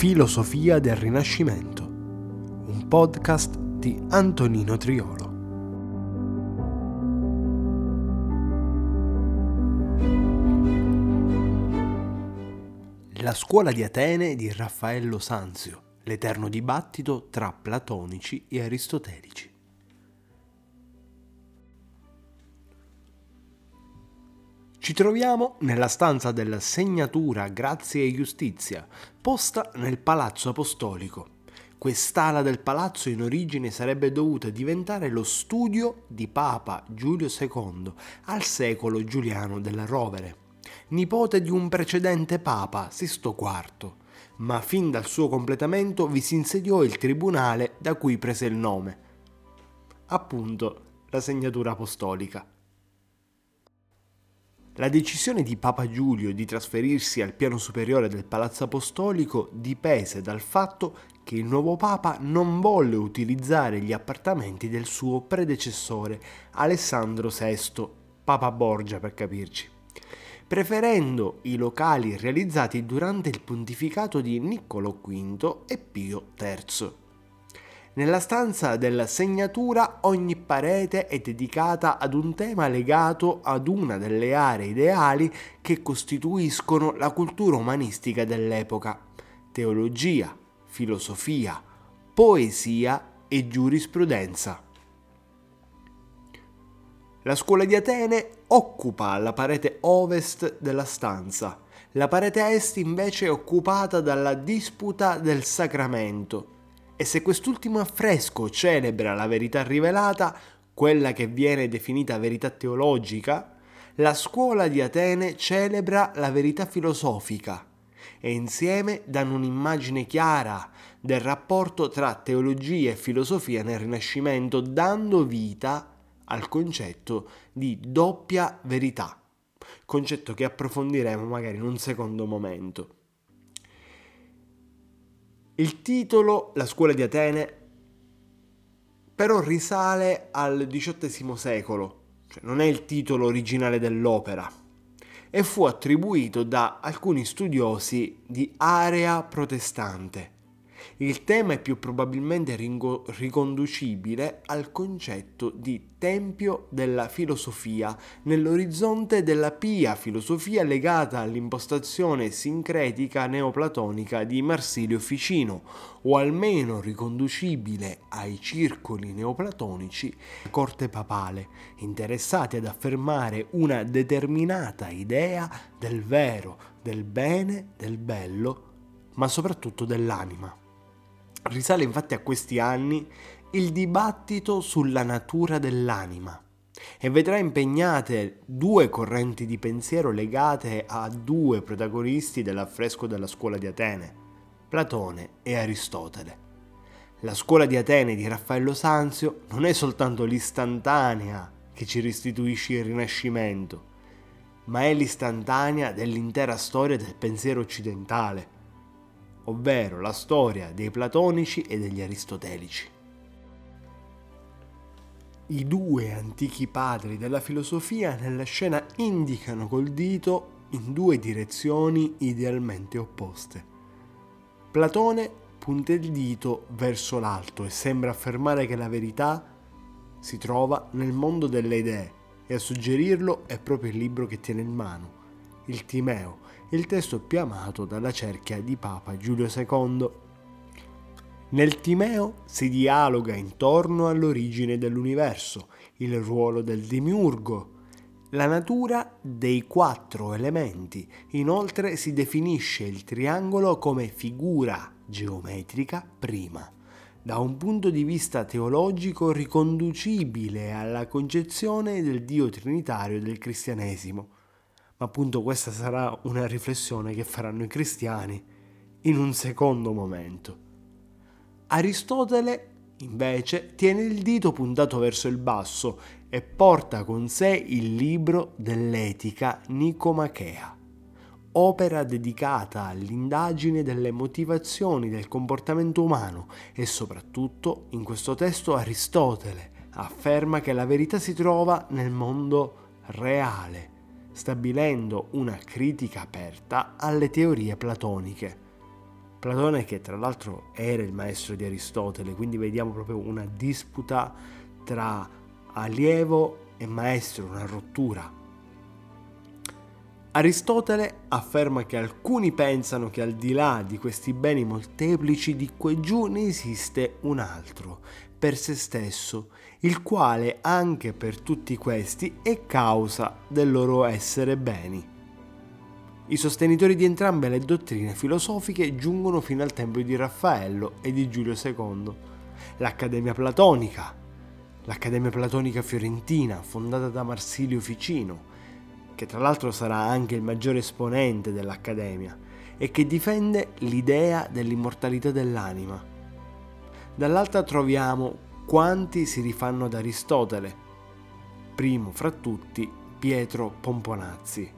Filosofia del Rinascimento, un podcast di Antonino Triolo. La scuola di Atene di Raffaello Sanzio, l'eterno dibattito tra platonici e aristotelici. Ci troviamo nella stanza della segnatura Grazia e Giustizia, posta nel Palazzo Apostolico. Quest'ala del palazzo in origine sarebbe dovuta diventare lo studio di Papa Giulio II al secolo Giuliano della Rovere, nipote di un precedente Papa, Sisto IV, ma fin dal suo completamento vi si insediò il tribunale da cui prese il nome. Appunto, la segnatura apostolica. La decisione di Papa Giulio di trasferirsi al piano superiore del Palazzo Apostolico dipese dal fatto che il nuovo Papa non volle utilizzare gli appartamenti del suo predecessore Alessandro VI, Papa Borgia per capirci, preferendo i locali realizzati durante il pontificato di Niccolò V e Pio III. Nella stanza della segnatura ogni parete è dedicata ad un tema legato ad una delle aree ideali che costituiscono la cultura umanistica dell'epoca. Teologia, filosofia, poesia e giurisprudenza. La scuola di Atene occupa la parete ovest della stanza, la parete est invece è occupata dalla disputa del sacramento e se quest'ultimo affresco celebra la verità rivelata, quella che viene definita verità teologica, la scuola di Atene celebra la verità filosofica e insieme danno un'immagine chiara del rapporto tra teologia e filosofia nel Rinascimento, dando vita al concetto di doppia verità, concetto che approfondiremo magari in un secondo momento. Il titolo, La scuola di Atene, però risale al XVIII secolo, cioè non è il titolo originale dell'opera, e fu attribuito da alcuni studiosi di area protestante il tema è più probabilmente ringo- riconducibile al concetto di tempio della filosofia nell'orizzonte della pia filosofia legata all'impostazione sincretica neoplatonica di Marsilio Ficino, o almeno riconducibile ai circoli neoplatonici corte papale, interessati ad affermare una determinata idea del vero, del bene, del bello, ma soprattutto dell'anima. Risale infatti a questi anni il dibattito sulla natura dell'anima e vedrà impegnate due correnti di pensiero legate a due protagonisti dell'affresco della scuola di Atene, Platone e Aristotele. La scuola di Atene di Raffaello Sanzio non è soltanto l'istantanea che ci restituisce il Rinascimento, ma è l'istantanea dell'intera storia del pensiero occidentale ovvero la storia dei platonici e degli aristotelici. I due antichi padri della filosofia nella scena indicano col dito in due direzioni idealmente opposte. Platone punta il dito verso l'alto e sembra affermare che la verità si trova nel mondo delle idee e a suggerirlo è proprio il libro che tiene in mano, il Timeo, il testo più amato dalla cerchia di Papa Giulio II. Nel Timeo si dialoga intorno all'origine dell'universo, il ruolo del demiurgo, la natura dei quattro elementi. Inoltre si definisce il triangolo come figura geometrica prima, da un punto di vista teologico riconducibile alla concezione del Dio trinitario del cristianesimo ma appunto questa sarà una riflessione che faranno i cristiani in un secondo momento. Aristotele invece tiene il dito puntato verso il basso e porta con sé il libro dell'etica Nicomachea, opera dedicata all'indagine delle motivazioni del comportamento umano e soprattutto in questo testo Aristotele afferma che la verità si trova nel mondo reale, stabilendo una critica aperta alle teorie platoniche. Platone che tra l'altro era il maestro di Aristotele, quindi vediamo proprio una disputa tra allievo e maestro, una rottura. Aristotele afferma che alcuni pensano che al di là di questi beni molteplici di qua giù ne esiste un altro, per se stesso, il quale anche per tutti questi è causa del loro essere beni. I sostenitori di entrambe le dottrine filosofiche giungono fino al tempo di Raffaello e di Giulio II. L'Accademia Platonica, l'Accademia Platonica Fiorentina, fondata da Marsilio Ficino, che tra l'altro sarà anche il maggiore esponente dell'Accademia, e che difende l'idea dell'immortalità dell'anima. Dall'altra troviamo quanti si rifanno ad Aristotele, primo fra tutti Pietro Pomponazzi,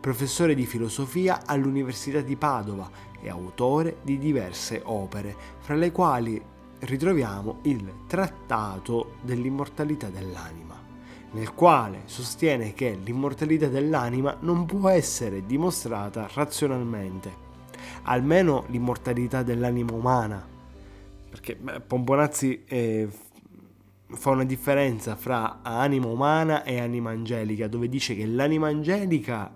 professore di filosofia all'Università di Padova e autore di diverse opere, fra le quali ritroviamo il Trattato dell'immortalità dell'anima nel quale sostiene che l'immortalità dell'anima non può essere dimostrata razionalmente, almeno l'immortalità dell'anima umana, perché beh, Pomponazzi eh, fa una differenza fra anima umana e anima angelica, dove dice che l'anima angelica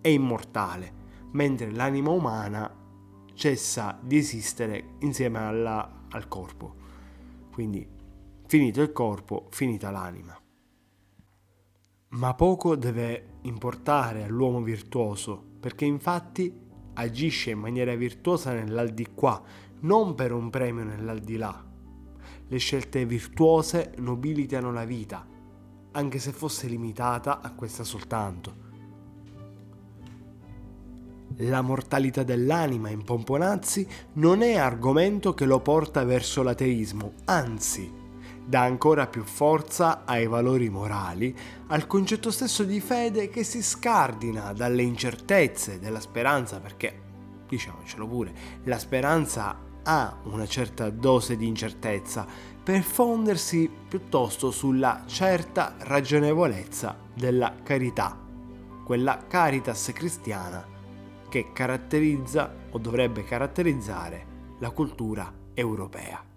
è immortale, mentre l'anima umana cessa di esistere insieme alla, al corpo. Quindi finito il corpo, finita l'anima. Ma poco deve importare all'uomo virtuoso, perché infatti agisce in maniera virtuosa nell'aldilà, non per un premio nell'aldilà. Le scelte virtuose nobilitano la vita, anche se fosse limitata a questa soltanto. La mortalità dell'anima in Pomponazzi non è argomento che lo porta verso l'ateismo, anzi dà ancora più forza ai valori morali, al concetto stesso di fede che si scardina dalle incertezze della speranza, perché, diciamocelo pure, la speranza ha una certa dose di incertezza, per fondersi piuttosto sulla certa ragionevolezza della carità, quella caritas cristiana che caratterizza o dovrebbe caratterizzare la cultura europea.